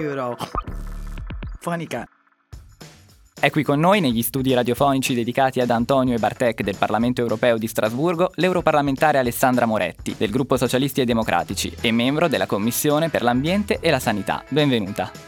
Eurofonica. È qui con noi negli studi radiofonici dedicati ad Antonio e Bartek del Parlamento europeo di Strasburgo l'europarlamentare Alessandra Moretti del gruppo Socialisti e Democratici e membro della Commissione per l'Ambiente e la Sanità. Benvenuta.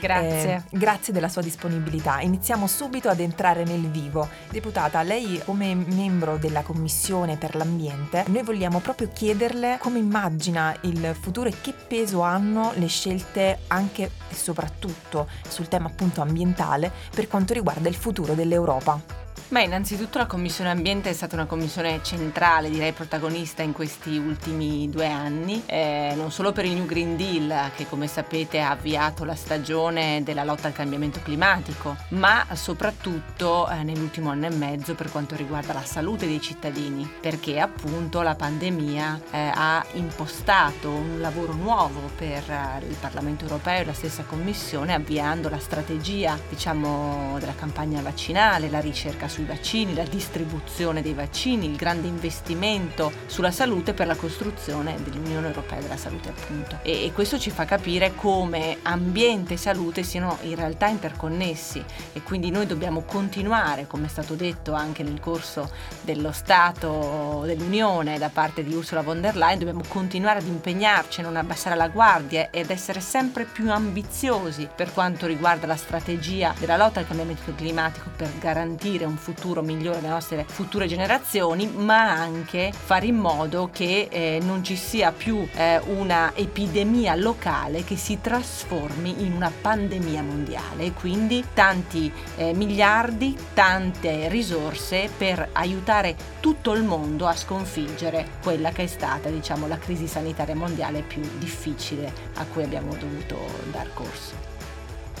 Grazie. Eh, grazie della sua disponibilità. Iniziamo subito ad entrare nel vivo. Deputata, lei come membro della Commissione per l'Ambiente, noi vogliamo proprio chiederle come immagina il futuro e che peso hanno le scelte anche e soprattutto sul tema appunto ambientale per quanto riguarda il futuro dell'Europa. Beh, innanzitutto la Commissione Ambiente è stata una commissione centrale, direi protagonista in questi ultimi due anni, eh, non solo per il New Green Deal, che come sapete ha avviato la stagione della lotta al cambiamento climatico, ma soprattutto eh, nell'ultimo anno e mezzo per quanto riguarda la salute dei cittadini, perché appunto la pandemia eh, ha impostato un lavoro nuovo per eh, il Parlamento europeo e la stessa Commissione, avviando la strategia, diciamo, della campagna vaccinale, la ricerca sui vaccini, la distribuzione dei vaccini, il grande investimento sulla salute per la costruzione dell'Unione Europea della Salute appunto. E, e questo ci fa capire come ambiente e salute siano in realtà interconnessi e quindi noi dobbiamo continuare, come è stato detto anche nel corso dello Stato dell'Unione da parte di Ursula von der Leyen, dobbiamo continuare ad impegnarci, non abbassare la guardia ed essere sempre più ambiziosi per quanto riguarda la strategia della lotta al cambiamento climatico per garantire un futuro migliore delle nostre future generazioni, ma anche fare in modo che eh, non ci sia più eh, una epidemia locale che si trasformi in una pandemia mondiale quindi tanti eh, miliardi, tante risorse per aiutare tutto il mondo a sconfiggere quella che è stata diciamo la crisi sanitaria mondiale più difficile a cui abbiamo dovuto dar corso.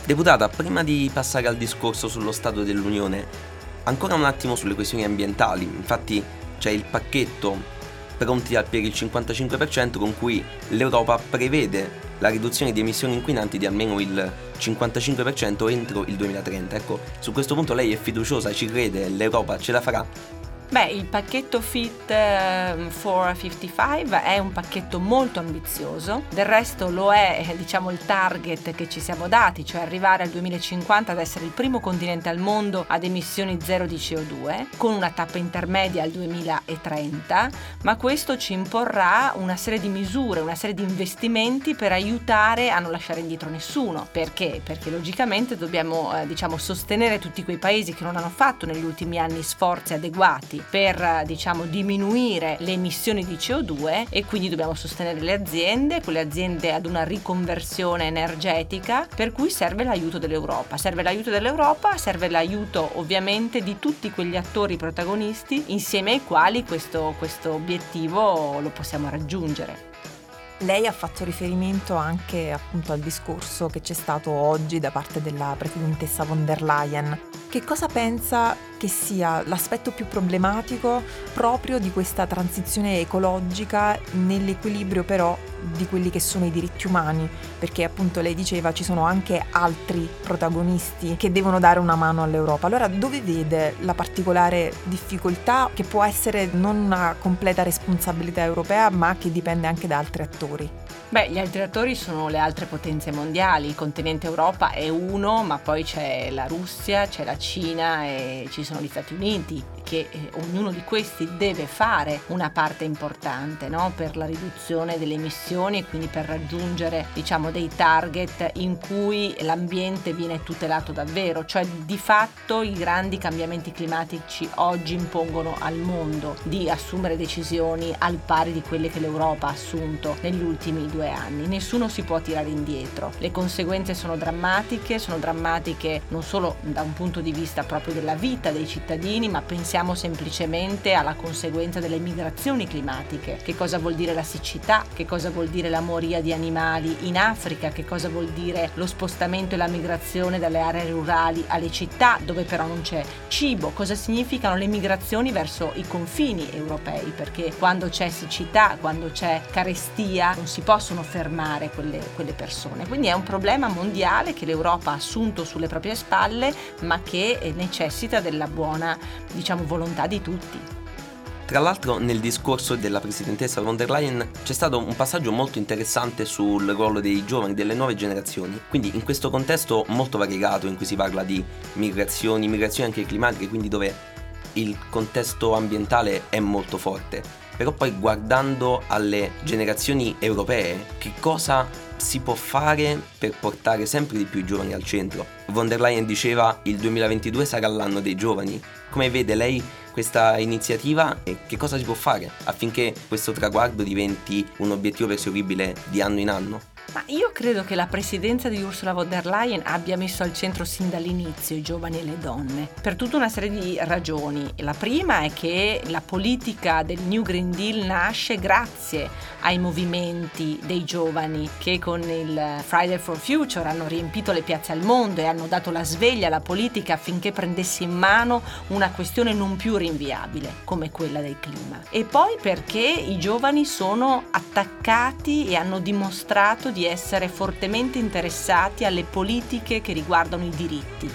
Deputata, prima di passare al discorso sullo Stato dell'Unione, Ancora un attimo sulle questioni ambientali, infatti c'è il pacchetto pronti per il 55% con cui l'Europa prevede la riduzione di emissioni inquinanti di almeno il 55% entro il 2030. Ecco, su questo punto lei è fiduciosa, ci crede, l'Europa ce la farà? Beh, il pacchetto Fit ehm, for 55 è un pacchetto molto ambizioso, del resto lo è eh, diciamo il target che ci siamo dati, cioè arrivare al 2050 ad essere il primo continente al mondo ad emissioni zero di CO2, con una tappa intermedia al 2030, ma questo ci imporrà una serie di misure, una serie di investimenti per aiutare a non lasciare indietro nessuno. Perché? Perché logicamente dobbiamo eh, diciamo, sostenere tutti quei paesi che non hanno fatto negli ultimi anni sforzi adeguati per diciamo, diminuire le emissioni di CO2 e quindi dobbiamo sostenere le aziende, quelle aziende ad una riconversione energetica per cui serve l'aiuto dell'Europa. Serve l'aiuto dell'Europa, serve l'aiuto ovviamente di tutti quegli attori protagonisti insieme ai quali questo, questo obiettivo lo possiamo raggiungere. Lei ha fatto riferimento anche appunto al discorso che c'è stato oggi da parte della presidentessa von der Leyen. Che cosa pensa che sia l'aspetto più problematico proprio di questa transizione ecologica nell'equilibrio però di quelli che sono i diritti umani, perché appunto lei diceva ci sono anche altri protagonisti che devono dare una mano all'Europa. Allora dove vede la particolare difficoltà che può essere non una completa responsabilità europea, ma che dipende anche da altri attori? Beh, gli altri attori sono le altre potenze mondiali, il continente Europa è uno, ma poi c'è la Russia, c'è la Cina e ci sono gli Stati Uniti che eh, ognuno di questi deve fare una parte importante no? per la riduzione delle emissioni e quindi per raggiungere diciamo, dei target in cui l'ambiente viene tutelato davvero, cioè di fatto i grandi cambiamenti climatici oggi impongono al mondo di assumere decisioni al pari di quelle che l'Europa ha assunto negli ultimi due anni. Nessuno si può tirare indietro, le conseguenze sono drammatiche, sono drammatiche non solo da un punto di vista proprio della vita dei cittadini, ma pensiamo pensiamo semplicemente alla conseguenza delle migrazioni climatiche. Che cosa vuol dire la siccità? Che cosa vuol dire la moria di animali in Africa? Che cosa vuol dire lo spostamento e la migrazione dalle aree rurali alle città dove però non c'è cibo? Cosa significano le migrazioni verso i confini europei? Perché quando c'è siccità, quando c'è carestia, non si possono fermare quelle, quelle persone. Quindi è un problema mondiale che l'Europa ha assunto sulle proprie spalle, ma che necessita della buona, diciamo, volontà di tutti. Tra l'altro nel discorso della presidentessa von der Leyen c'è stato un passaggio molto interessante sul ruolo dei giovani, delle nuove generazioni. Quindi in questo contesto molto variegato in cui si parla di migrazioni, migrazioni anche climatiche, quindi dove il contesto ambientale è molto forte. Però poi guardando alle generazioni europee, che cosa si può fare per portare sempre di più i giovani al centro? Von der Leyen diceva il 2022 sarà l'anno dei giovani. Come vede lei questa iniziativa e che cosa si può fare affinché questo traguardo diventi un obiettivo perseguibile di anno in anno? Ma io credo che la presidenza di Ursula von der Leyen abbia messo al centro sin dall'inizio i giovani e le donne, per tutta una serie di ragioni. La prima è che la politica del New Green Deal nasce grazie ai movimenti dei giovani che con il Friday for Future hanno riempito le piazze al mondo e hanno dato la sveglia alla politica affinché prendesse in mano una questione non più rinviabile come quella del clima. E poi perché i giovani sono attaccati e hanno dimostrato di essere fortemente interessati alle politiche che riguardano i diritti.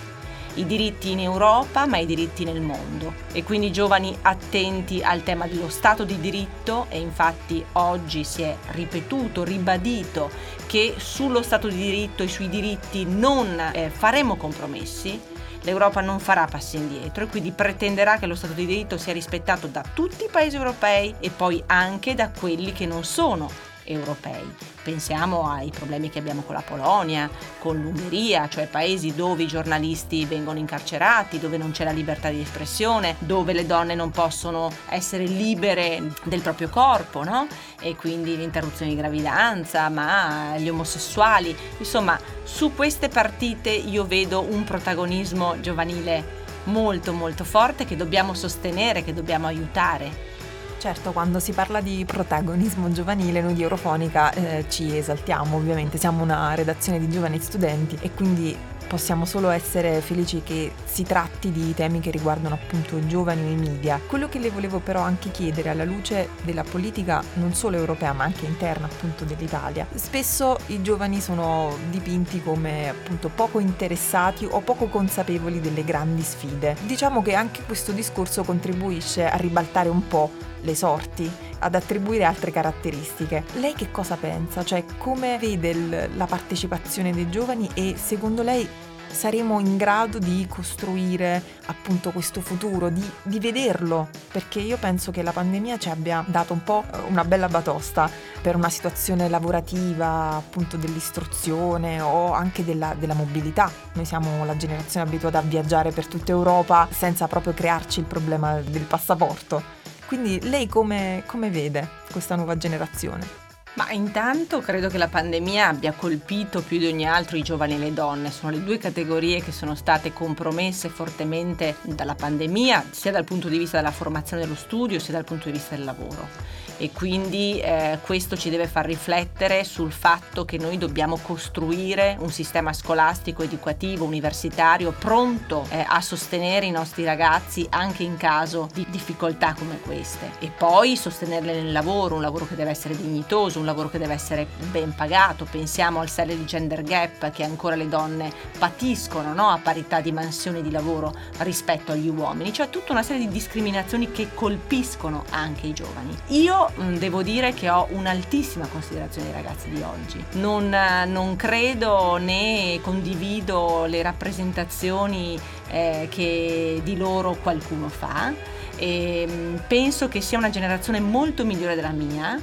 I diritti in Europa, ma i diritti nel mondo. E quindi giovani attenti al tema dello Stato di diritto e infatti oggi si è ripetuto, ribadito che sullo Stato di diritto e sui diritti non eh, faremo compromessi, l'Europa non farà passi indietro e quindi pretenderà che lo Stato di diritto sia rispettato da tutti i paesi europei e poi anche da quelli che non sono europei. Pensiamo ai problemi che abbiamo con la Polonia, con l'Ungheria, cioè paesi dove i giornalisti vengono incarcerati, dove non c'è la libertà di espressione, dove le donne non possono essere libere del proprio corpo, no? E quindi l'interruzione di gravidanza, ma gli omosessuali. Insomma, su queste partite io vedo un protagonismo giovanile molto molto forte che dobbiamo sostenere, che dobbiamo aiutare. Certo, quando si parla di protagonismo giovanile, noi di Eurofonica eh, ci esaltiamo, ovviamente. Siamo una redazione di giovani studenti e quindi possiamo solo essere felici che si tratti di temi che riguardano appunto i giovani i media. Quello che le volevo però anche chiedere alla luce della politica non solo europea ma anche interna appunto dell'Italia. Spesso i giovani sono dipinti come appunto poco interessati o poco consapevoli delle grandi sfide. Diciamo che anche questo discorso contribuisce a ribaltare un po' le sorti, ad attribuire altre caratteristiche. Lei che cosa pensa? Cioè come vede il, la partecipazione dei giovani e secondo lei saremo in grado di costruire appunto questo futuro, di, di, vederlo, perché io penso che la pandemia ci abbia dato un po' una bella batosta per una situazione lavorativa, appunto dell'istruzione o anche della, della mobilità. Noi siamo la generazione abituata a viaggiare per tutta Europa senza proprio crearci il problema del passaporto. Quindi lei come, come vede questa nuova generazione? Ma intanto credo che la pandemia abbia colpito più di ogni altro i giovani e le donne. Sono le due categorie che sono state compromesse fortemente dalla pandemia, sia dal punto di vista della formazione dello studio, sia dal punto di vista del lavoro e quindi eh, questo ci deve far riflettere sul fatto che noi dobbiamo costruire un sistema scolastico, educativo, universitario pronto eh, a sostenere i nostri ragazzi anche in caso di difficoltà come queste e poi sostenerle nel lavoro, un lavoro che deve essere dignitoso, un lavoro che deve essere ben pagato, pensiamo al salary gender gap che ancora le donne patiscono no? a parità di mansioni di lavoro rispetto agli uomini, cioè tutta una serie di discriminazioni che colpiscono anche i giovani. Io Mm, devo dire che ho un'altissima considerazione dei ragazzi di oggi. Non, non credo né condivido le rappresentazioni eh, che di loro qualcuno fa. E mm, penso che sia una generazione molto migliore della mia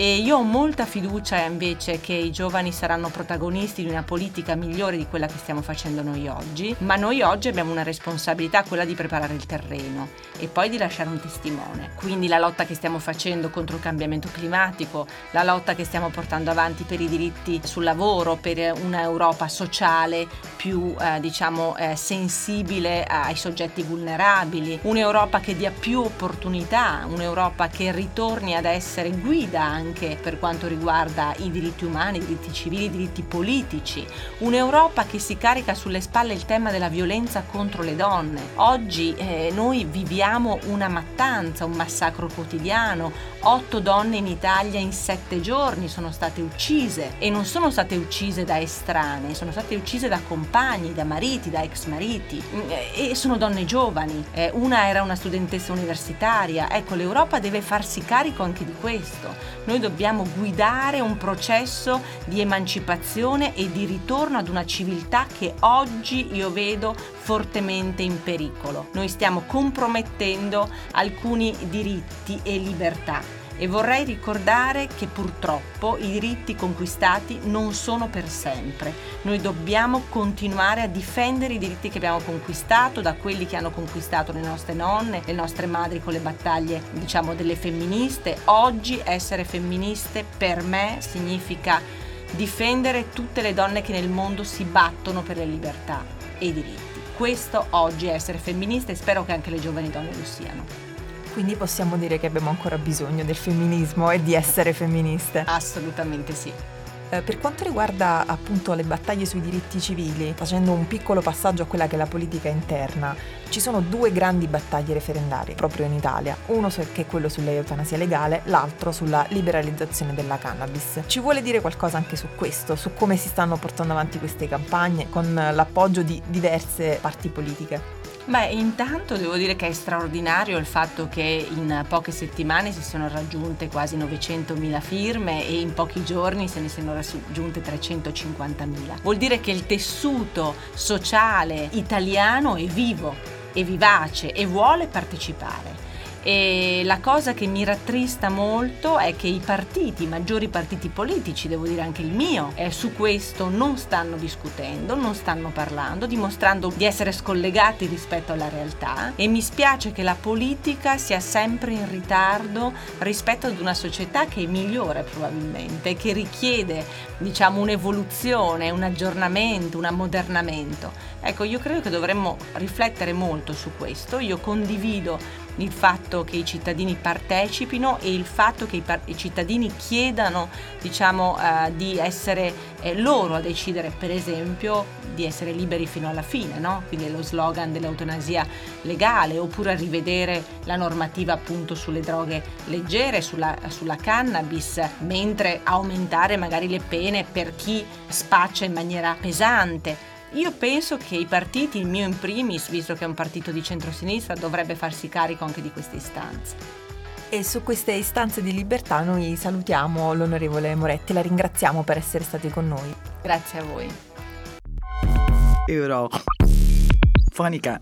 e io ho molta fiducia invece che i giovani saranno protagonisti di una politica migliore di quella che stiamo facendo noi oggi, ma noi oggi abbiamo una responsabilità, quella di preparare il terreno e poi di lasciare un testimone. Quindi la lotta che stiamo facendo contro il cambiamento climatico, la lotta che stiamo portando avanti per i diritti sul lavoro, per una Europa sociale più eh, diciamo eh, sensibile ai soggetti vulnerabili, un'Europa che dia più opportunità, un'Europa che ritorni ad essere guida anche anche per quanto riguarda i diritti umani, i diritti civili, i diritti politici. Un'Europa che si carica sulle spalle il tema della violenza contro le donne. Oggi eh, noi viviamo una mattanza, un massacro quotidiano. Otto donne in Italia in sette giorni sono state uccise e non sono state uccise da estranei, sono state uccise da compagni, da mariti, da ex mariti e sono donne giovani. Eh, una era una studentessa universitaria. Ecco, l'Europa deve farsi carico anche di questo. Noi dobbiamo guidare un processo di emancipazione e di ritorno ad una civiltà che oggi io vedo fortemente in pericolo. Noi stiamo compromettendo alcuni diritti e libertà e vorrei ricordare che purtroppo i diritti conquistati non sono per sempre. Noi dobbiamo continuare a difendere i diritti che abbiamo conquistato da quelli che hanno conquistato le nostre nonne, le nostre madri con le battaglie, diciamo, delle femministe. Oggi essere femministe per me significa difendere tutte le donne che nel mondo si battono per le libertà e i diritti. Questo oggi è essere femministe e spero che anche le giovani donne lo siano. Quindi possiamo dire che abbiamo ancora bisogno del femminismo e di essere femministe. Assolutamente sì. Eh, per quanto riguarda appunto le battaglie sui diritti civili, facendo un piccolo passaggio a quella che è la politica interna, ci sono due grandi battaglie referendarie proprio in Italia, uno che è quello sull'eutanasia legale, l'altro sulla liberalizzazione della cannabis. Ci vuole dire qualcosa anche su questo, su come si stanno portando avanti queste campagne con l'appoggio di diverse parti politiche? Beh, intanto devo dire che è straordinario il fatto che in poche settimane si sono raggiunte quasi 900.000 firme e in pochi giorni se ne sono raggiunte 350.000. Vuol dire che il tessuto sociale italiano è vivo, è vivace e vuole partecipare. E la cosa che mi rattrista molto è che i partiti, i maggiori partiti politici, devo dire anche il mio, eh, su questo non stanno discutendo, non stanno parlando, dimostrando di essere scollegati rispetto alla realtà e mi spiace che la politica sia sempre in ritardo rispetto ad una società che è migliore probabilmente, che richiede diciamo un'evoluzione, un aggiornamento, un ammodernamento. Ecco, io credo che dovremmo riflettere molto su questo, io condivido il fatto che i cittadini partecipino e il fatto che i, par- i cittadini chiedano diciamo, uh, di essere eh, loro a decidere per esempio di essere liberi fino alla fine, no? quindi è lo slogan dell'eutanasia legale oppure a rivedere la normativa appunto sulle droghe leggere, sulla, sulla cannabis, mentre aumentare magari le pene per chi spaccia in maniera pesante io penso che i partiti, il mio in primis, visto che è un partito di centrosinistra, dovrebbe farsi carico anche di queste istanze. E su queste istanze di libertà noi salutiamo l'onorevole Moretti, la ringraziamo per essere stati con noi. Grazie a voi. Euro. Fonica.